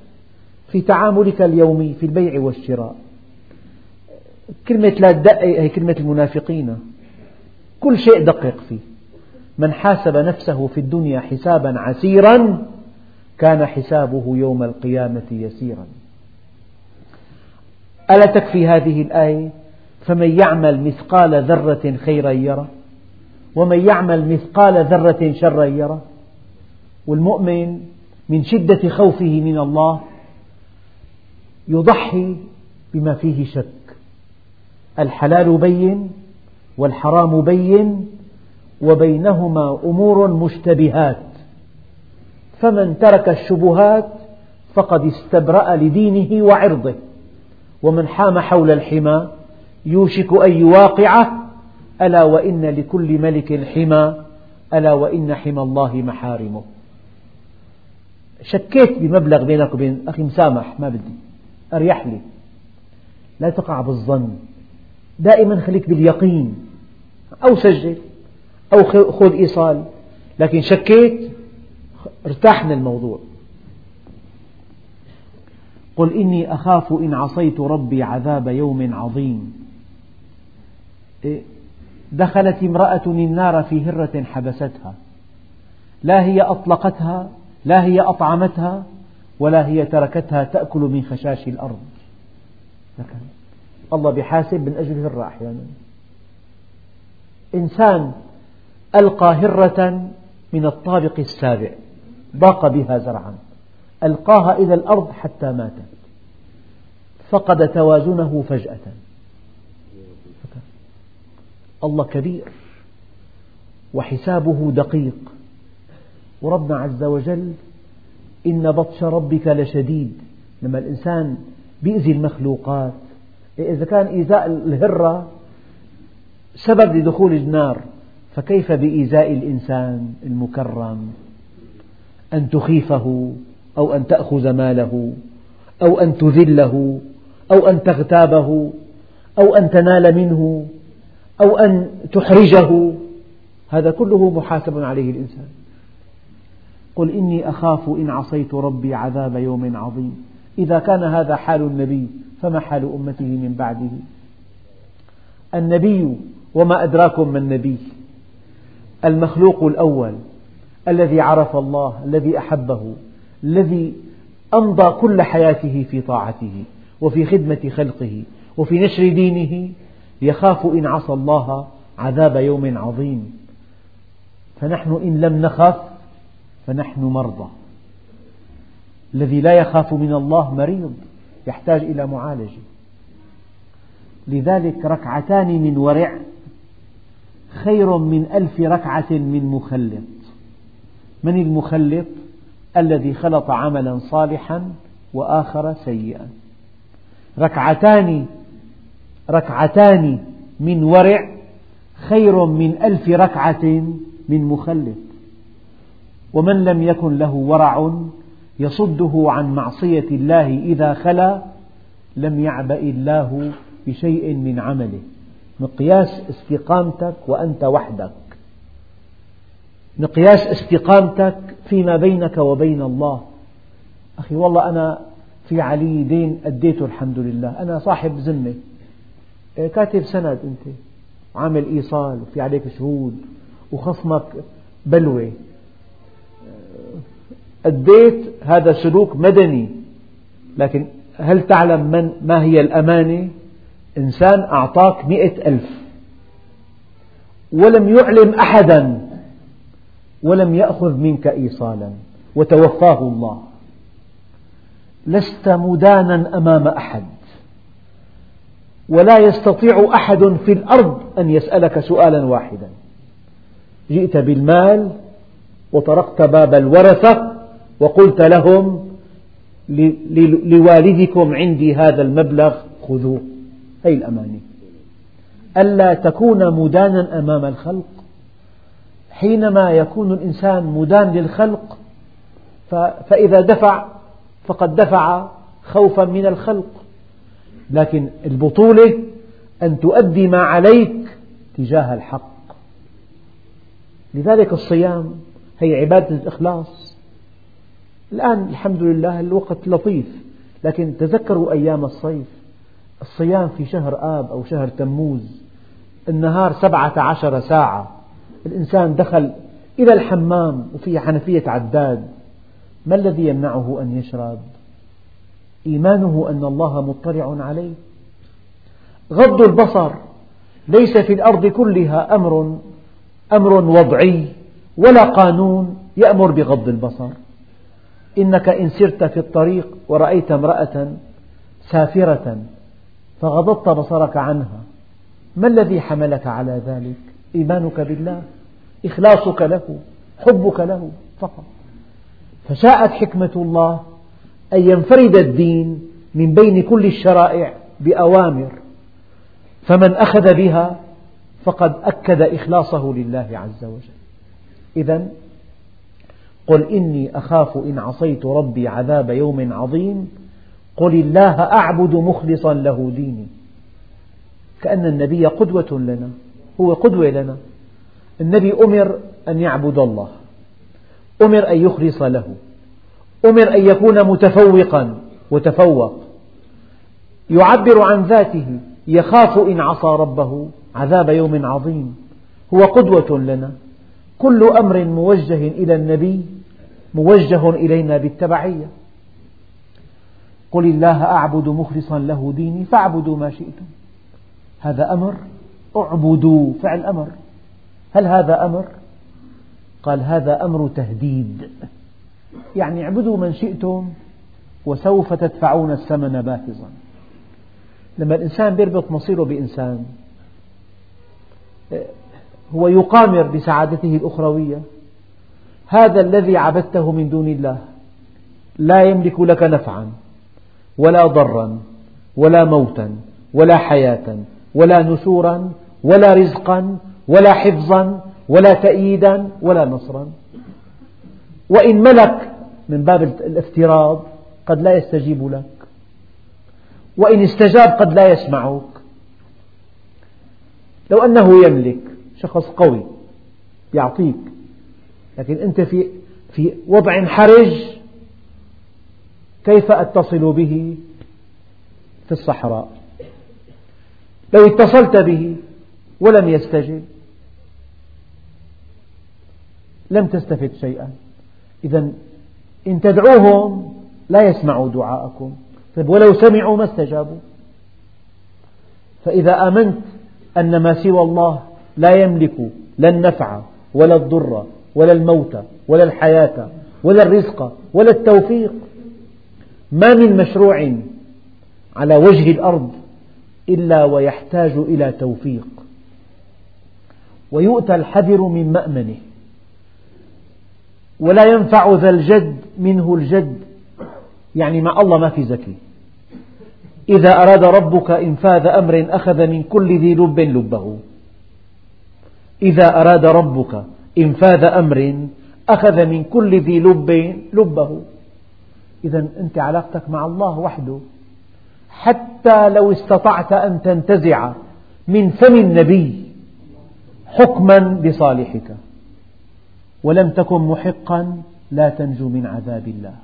في تعاملك اليومي في البيع والشراء كلمة لا تدقق هي كلمة المنافقين. كل شيء دقق فيه. من حاسب نفسه في الدنيا حسابا عسيرا كان حسابه يوم القيامة يسيرا. ألا تكفي هذه الآية؟ فمن يعمل مثقال ذرة خيرا يره ومن يعمل مثقال ذرة شرا يره. والمؤمن من شدة خوفه من الله يضحي بما فيه شك. الحلال بين والحرام بين وبينهما أمور مشتبهات. فمن ترك الشبهات فقد استبرأ لدينه وعرضه. ومن حام حول الحمى يوشك أن يواقعه. ألا وإن لكل ملك حمى. ألا وإن حمى الله محارمه. شكيت بمبلغ بينك وبين أخي مسامح ما بدي. أريح لي. لا تقع بالظن. دائما خليك باليقين. أو سجل أو خذ إيصال. لكن شكيت ارتاح من الموضوع. قل إني أخاف إن عصيت ربي عذاب يوم عظيم. إيه؟ دخلت امرأة النار في هرة حبستها. لا هي أطلقتها لا هي أطعمتها ولا هي تركتها تأكل من خشاش الأرض. الله بحاسب من أجل هرة أحيانا إنسان ألقى هرة من الطابق السابع ضاق بها زرعا ألقاها إلى الأرض حتى ماتت فقد توازنه فجأة. الله كبير وحسابه دقيق وربنا عز وجل إن بطش ربك لشديد لما الإنسان بيأذي المخلوقات إذا كان إيذاء الهرة سبب لدخول النار فكيف بإيذاء الإنسان المكرم؟ أن تخيفه أو أن تأخذ ماله أو أن تذله أو أن تغتابه أو أن تنال منه أو أن تحرجه. هذا كله محاسب عليه الإنسان. قل إني أخاف إن عصيت ربي عذاب يوم عظيم. إذا كان هذا حال النبي فما حال أمته من بعده؟ النبي وما أدراكم ما النبي؟ المخلوق الأول الذي عرف الله الذي أحبه الذي أمضى كل حياته في طاعته وفي خدمة خلقه وفي نشر دينه يخاف إن عصى الله عذاب يوم عظيم. فنحن إن لم نخف فنحن مرضى. الذي لا يخاف من الله مريض يحتاج إلى معالجة. لذلك ركعتان من ورع خير من ألف ركعة من مخلط. من المخلط؟ الذي خلط عملا صالحا وآخر سيئا. ركعتان ركعتان من ورع خير من ألف ركعة من مخلط. ومن لم يكن له ورع يصده عن معصية الله إذا خلا لم يعبأ الله بشيء من عمله. مقياس استقامتك وأنت وحدك. مقياس استقامتك فيما بينك وبين الله. أخي والله أنا في علي دين أديته الحمد لله. أنا صاحب ذمة. إيه، كاتب سند أنت. وعامل إيصال وفي عليك شهود وخصمك بلوى أديت هذا سلوك مدني. لكن هل تعلم من ما هي الأمانة؟ إنسان أعطاك مئة ألف. ولم يعلم أحدا. ولم يأخذ منك إيصالا. وتوفاه الله. لست مدانا أمام أحد. ولا يستطيع أحد في الأرض أن يسألك سؤالا واحدا. جئت بالمال وطرقت باب الورثة وقلت لهم لوالدكم عندي هذا المبلغ خذوه. هذه الأمانة ألا تكون مدانا أمام الخلق. حينما يكون الإنسان مدان للخلق فإذا دفع فقد دفع خوفا من الخلق. لكن البطولة أن تؤدي ما عليك تجاه الحق. لذلك الصيام هي عبادة الإخلاص. الآن الحمد لله الوقت لطيف لكن تذكروا أيام الصيف. الصيام في شهر آب أو شهر تموز النهار سبعة عشر ساعة. الإنسان دخل إلى الحمام وفي حنفية عداد. ما الذي يمنعه أن يشرب؟ إيمانه أن الله مطلع عليه. غض البصر ليس في الأرض كلها أمر أمر وضعي ولا قانون يأمر بغض البصر. إنك إن سرت في الطريق ورأيت امرأة سافرة فغضضت بصرك عنها ما الذي حملك على ذلك؟ إيمانك بالله إخلاصك له حبك له فقط. فشاءت حكمة الله أن ينفرد الدين من بين كل الشرائع بأوامر فمن أخذ بها فقد أكد إخلاصه لله عز وجل. إذا قل إني أخاف إن عصيت ربي عذاب يوم عظيم. قل الله أعبد مخلصا له ديني. كأن النبي قدوة لنا هو قدوة لنا. النبي أمر أن يعبد الله أمر أن يخلص له أمر أن يكون متفوقا وتفوق. يعبر عن ذاته يخاف إن عصى ربه عذاب يوم عظيم. هو قدوة لنا. كل أمر موجه إلى النبي موجه إلينا بالتبعية. قل الله أعبد مخلصا له ديني فاعبدوا ما شئتم. هذا أمر؟ اعبدوا فعل أمر. هل هذا أمر؟ قال هذا أمر تهديد. يعني اعبدوا من شئتم وسوف تدفعون الثمن باهظا. لما الإنسان يربط مصيره بإنسان هو يقامر بسعادته الأخروية. هذا الذي عبدته من دون الله. لا يملك لك نفعا ولا ضرا ولا موتا ولا حياة ولا نشورا ولا رزقا ولا حفظا ولا تأييدا ولا نصرا. وإن ملك من باب الافتراض قد لا يستجيب لك. وإن استجاب قد لا يسمعك. لو أنه يملك شخص قوي يعطيك. لكن أنت في في وضع حرج كيف أتصل به؟ في الصحراء. لو اتصلت به ولم يستجب لم تستفد شيئا. إذا إن تدعوهم لا يسمعوا دعاءكم. طيب ولو سمعوا ما استجابوا. فإذا آمنت أن ما سوى الله لا يملك لا النفع ولا الضر ولا الموت ولا الحياة ولا الرزق ولا التوفيق. ما من مشروع على وجه الأرض إلا ويحتاج إلى توفيق. ويؤتى الحذر من مأمنه. ولا ينفع ذا الجد منه الجد. يعني مع الله ما في ذكي إذا أراد ربك إنفاذ أمر أخذ من كل ذي لب لبه. إذا أراد ربك إنفاذ أمر أخذ من كل ذي لب لبه. إذا أنت علاقتك مع الله وحده. حتى لو استطعت أن تنتزع من فم النبي حكما بصالحك. ولم تكن محقا لا تنجو من عذاب الله.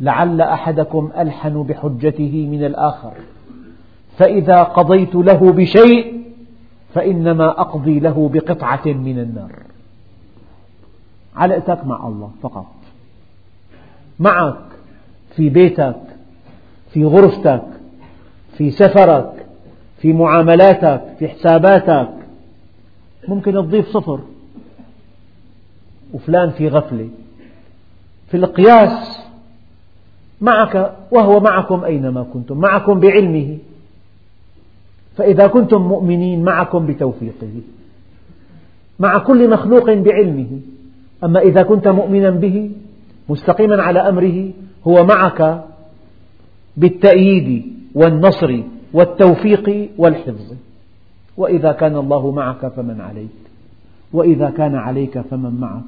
لعل أحدكم ألحن بحجته من الآخر. فإذا قضيت له بشيء فإنما أقضي له بقطعة من النار. علاقتك مع الله فقط. معك في بيتك في غرفتك في سفرك في معاملاتك في حساباتك. ممكن تضيف صفر. وفلان في غفلة. في القياس معك وهو معكم أينما كنتم. معكم بعلمه. فإذا كنتم مؤمنين معكم بتوفيقه مع كل مخلوق بعلمه. أما إذا كنت مؤمنا به مستقيما على أمره هو معك بالتأييد والنصر والتوفيق والحفظ. وإذا كان الله معك فمن عليك وإذا كان عليك فمن معك.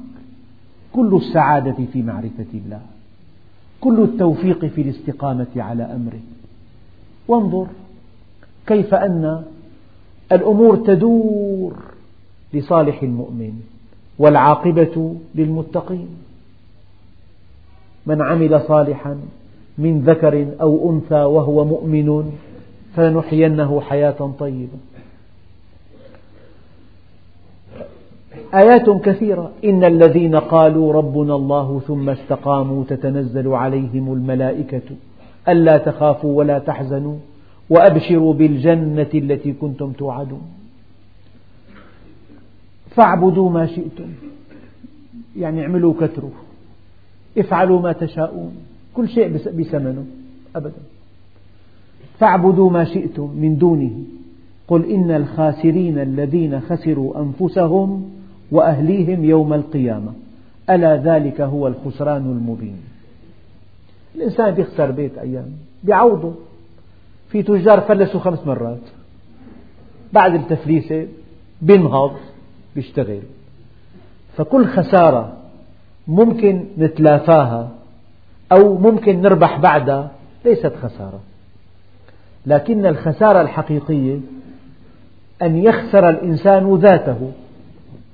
كل السعادة في معرفة الله كل التوفيق في الاستقامة على أمره. وانظر كيف أن الأمور تدور لصالح المؤمن والعاقبة للمتقين. من عمل صالحا من ذكر أو أنثى وهو مؤمن فلنحيينه حياة طيبة. آيات كثيرة. إن الذين قالوا ربنا الله ثم استقاموا تتنزل عليهم الملائكة ألا تخافوا ولا تحزنوا. وأبشروا بالجنة التي كنتم توعدون. فاعبدوا ما شئتم. يعني اعملوا كثروا افعلوا ما تشاءون. كل شيء بثمنه. أبدا. فاعبدوا ما شئتم من دونه. قل إن الخاسرين الذين خسروا أنفسهم وأهليهم يوم القيامة. ألا ذلك هو الخسران المبين. الإنسان يخسر بيت أيام. بيعوضه. في تجار فلسوا خمس مرات. بعد التفليسة بينهض بيشتغل. فكل خسارة ممكن نتلافاها أو ممكن نربح بعدها ليست خسارة. لكن الخسارة الحقيقية أن يخسر الإنسان ذاته.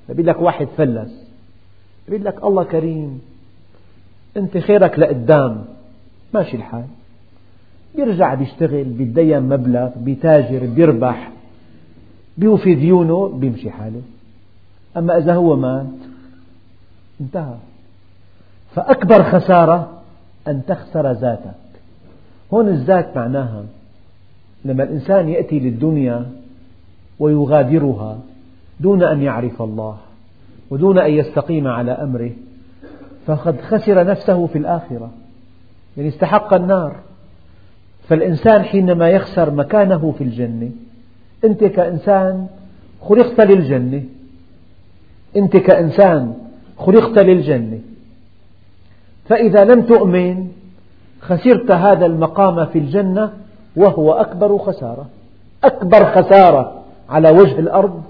بيقول لك واحد فلس. بيقول لك الله كريم. أنت خيرك لقدام. ماشي الحال. بيرجع بيشتغل بيتدين مبلغ بيتاجر بيربح بيوفي ديونه بيمشي حاله. أما إذا هو مات انتهى. فأكبر خسارة أن تخسر ذاتك. هون الذات معناها لما الإنسان يأتي للدنيا ويغادرها دون أن يعرف الله ودون أن يستقيم على أمره فقد خسر نفسه في الآخرة. يعني استحق النار. فالإنسان حينما يخسر مكانه في الجنة أنت كإنسان خلقت للجنة أنت كإنسان خلقت للجنة. فإذا لم تؤمن خسرت هذا المقام في الجنة وهو أكبر خسارة. أكبر خسارة على وجه الأرض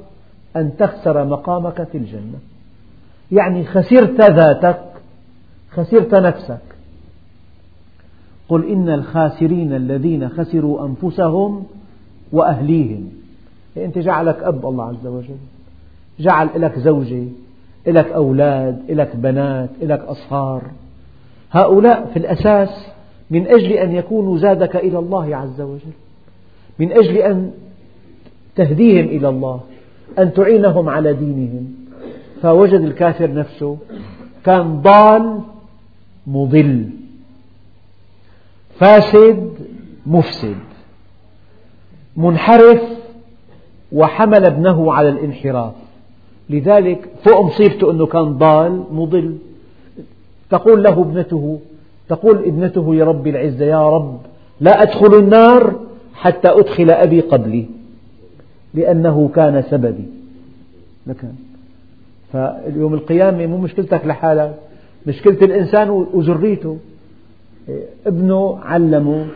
أن تخسر مقامك في الجنة. يعني خسرت ذاتك خسرت نفسك. قل إن الخاسرين الذين خسروا أنفسهم وأهليهم. يعني أنت جعلك أب الله عز وجل. جعل لك زوجة لك أولاد لك بنات لك أصهار. هؤلاء في الأساس من أجل أن يكونوا زادك إلى الله عز وجل. من أجل أن تهديهم إلى الله أن تعينهم على دينهم. فوجد الكافر نفسه كان ضال مضل. فاسد مفسد. منحرف وحمل ابنه على الانحراف. لذلك فوق مصيبته أنه كان ضال مضل. تقول له ابنته تقول ابنته يا رب العزة يا رب لا أدخل النار حتى أدخل أبي قبلي لأنه كان سببي. لكن فاليوم القيامة مو مشكلتك لحالك مشكلة الإنسان وذريته. ابنه علمه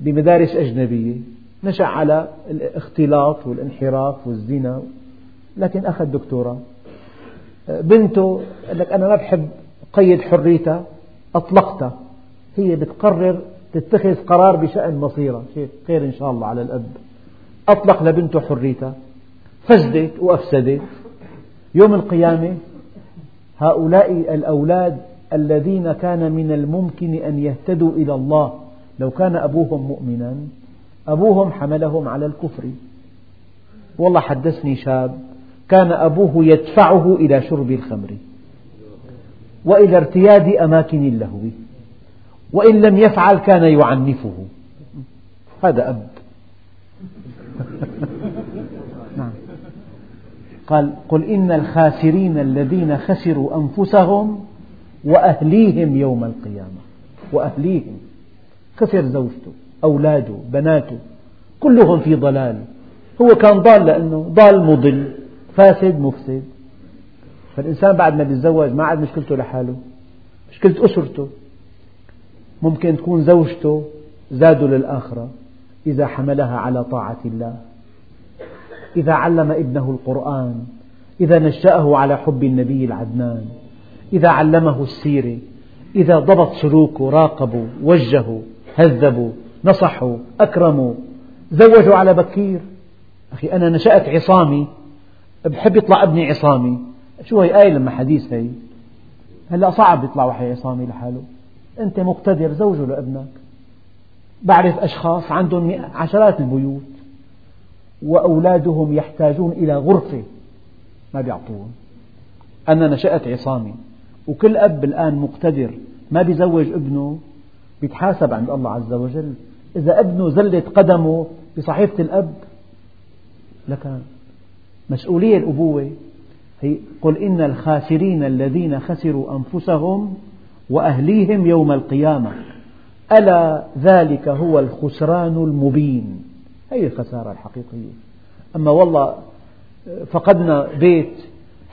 بمدارس أجنبية نشأ على الاختلاط والانحراف والزنا لكن أخذ دكتوراه. بنته قال لك أنا ما بحب قيد حريتها أطلقتها. هي بتقرر تتخذ قرار بشأن مصيرها. شيء خير إن شاء الله على الأب. أطلق لبنته حريتها. فسدت وأفسدت. يوم القيامة هؤلاء الأولاد الذين كان من الممكن أن يهتدوا إلى الله. لو كان أبوهم مؤمنا أبوهم حملهم على الكفر. والله حدثني شاب كان أبوه يدفعه إلى شرب الخمر وإلى ارتياد أماكن اللهو وإن لم يفعل كان يعنفه. هذا أب. [laughs] نعم. قال قل إن الخاسرين الذين خسروا أنفسهم وأهليهم يوم القيامة. وأهليهم خسر زوجته أولاده بناته كلهم في ضلال. هو كان ضال لأنه ضال مضل فاسد مفسد. فالإنسان بعد ما يتزوج ما عاد مشكلته لحاله مشكلة أسرته. ممكن تكون زوجته زاد للآخرة إذا حملها على طاعة الله. إذا علم ابنه القرآن إذا نشأه على حب النبي العدنان. إذا علمه السيرة إذا ضبط سلوكه راقبوا وجهوا هذبوا نصحوا أكرموا زوجوا على بكير. أخي أنا نشأت عصامي بحب يطلع ابني عصامي. شو هي؟ آية لما حديث هي. هلا صعب يطلع وحي عصامي لحاله. أنت مقتدر زوجه لابنك. بعرف أشخاص عندهم عشرات البيوت وأولادهم يحتاجون إلى غرفة ما بيعطوهم. أنا نشأت عصامي. وكل أب الآن مقتدر ما بيزوج ابنه بيتحاسب عند الله عز وجل. إذا ابنه زلت قدمه بصحيفة الأب لكان مسؤولية الأبوة. هي قل إن الخاسرين الذين خسروا أنفسهم وأهليهم يوم القيامة. ألا ذلك هو الخسران المبين. هي الخسارة الحقيقية. أما والله فقدنا بيت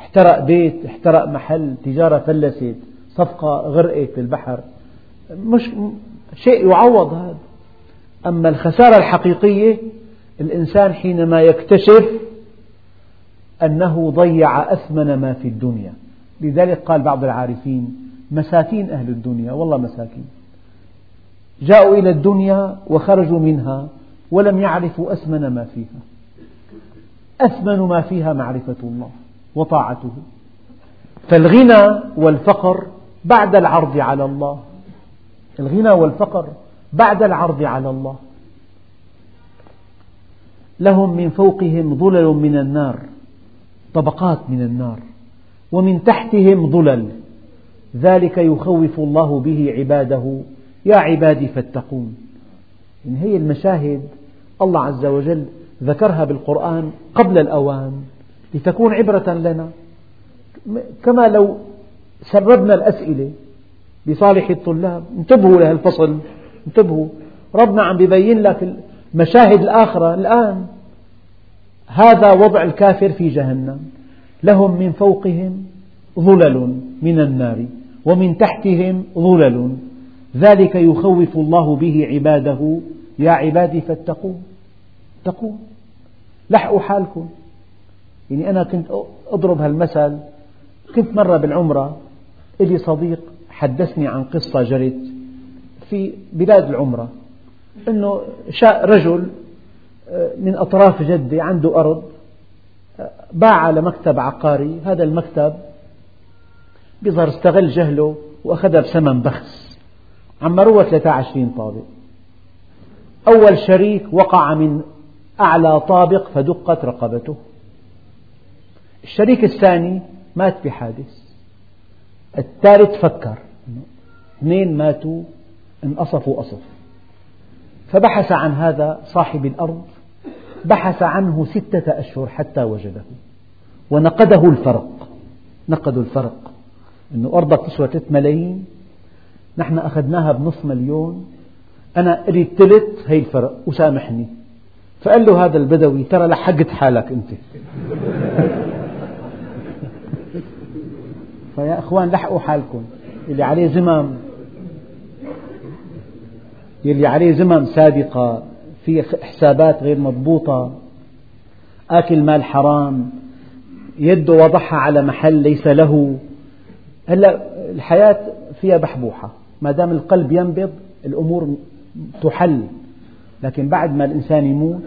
احترق بيت احترق محل تجارة فلست صفقة غرقت بالبحر مش شيء يعوض هذا. أما الخسارة الحقيقية الإنسان حينما يكتشف أنه ضيع أثمن ما في الدنيا. لذلك قال بعض العارفين مساكين أهل الدنيا والله مساكين. جاءوا إلى الدنيا وخرجوا منها ولم يعرفوا أثمن ما فيها. أثمن ما فيها معرفة الله. وطاعته. فالغنى والفقر بعد العرض على الله. الغنى والفقر بعد العرض على الله. لهم من فوقهم ظلل من النار طبقات من النار ومن تحتهم ظلل. ذلك يخوف الله به عباده. يا عبادي فاتقون. إن هي المشاهد الله عز وجل ذكرها بالقرآن قبل الأوان. لتكون عبرة لنا. كما لو سربنا الأسئلة لصالح الطلاب انتبهوا لهالفصل انتبهوا. ربنا عم يبين لك مشاهد الآخرة. الآن هذا وضع الكافر في جهنم. لهم من فوقهم ظلل من النار ومن تحتهم ظلل. ذلك يخوف الله به عباده. يا عبادي فاتقون اتقون لحقوا حالكم. يعني أنا كنت أضرب هالمثل. كنت مرة بالعمرة إلي صديق حدثني عن قصة جرت في بلاد العمرة أنه شاء رجل آه، من أطراف جدة عنده أرض آه، باع لمكتب عقاري. هذا المكتب بيظهر استغل جهله وأخذها بثمن بخس. عمروها 23 طابق. أول شريك وقع من أعلى طابق فدقت رقبته. الشريك الثاني مات بحادث الثالث فكر اثنين ماتوا انقصفوا قصف فبحث عن هذا صاحب الأرض بحث عنه ستة أشهر حتى وجده. ونقده الفرق نقدوا الفرق. أن أرضك تسوى 3 ملايين نحن أخذناها بنصف مليون. أنا أريد ثلث هي الفرق وسامحني. فقال له هذا البدوي ترى لحقت حالك أنت. فيا أخوان لحقوا حالكم. اللي عليه زمام. يلي عليه زمم سابقة. في حسابات غير مضبوطة. آكل مال حرام. يده وضعها على محل ليس له. هلا الحياة فيها بحبوحة. ما دام القلب ينبض الأمور تحل. لكن بعد ما الإنسان يموت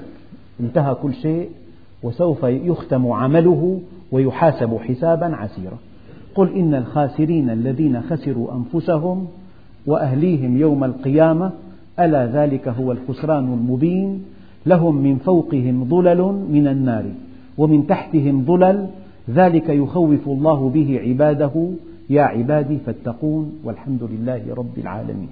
انتهى كل شيء وسوف يختم عمله ويحاسب حسابا عسيرا. قل إن الخاسرين الذين خسروا أنفسهم وأهليهم يوم القيامة ألا ذلك هو الخسران المبين؟ لهم من فوقهم ظلل من النار ومن تحتهم ظلل ذلك يخوف الله به عباده. يا عبادي فاتقون والحمد لله رب العالمين.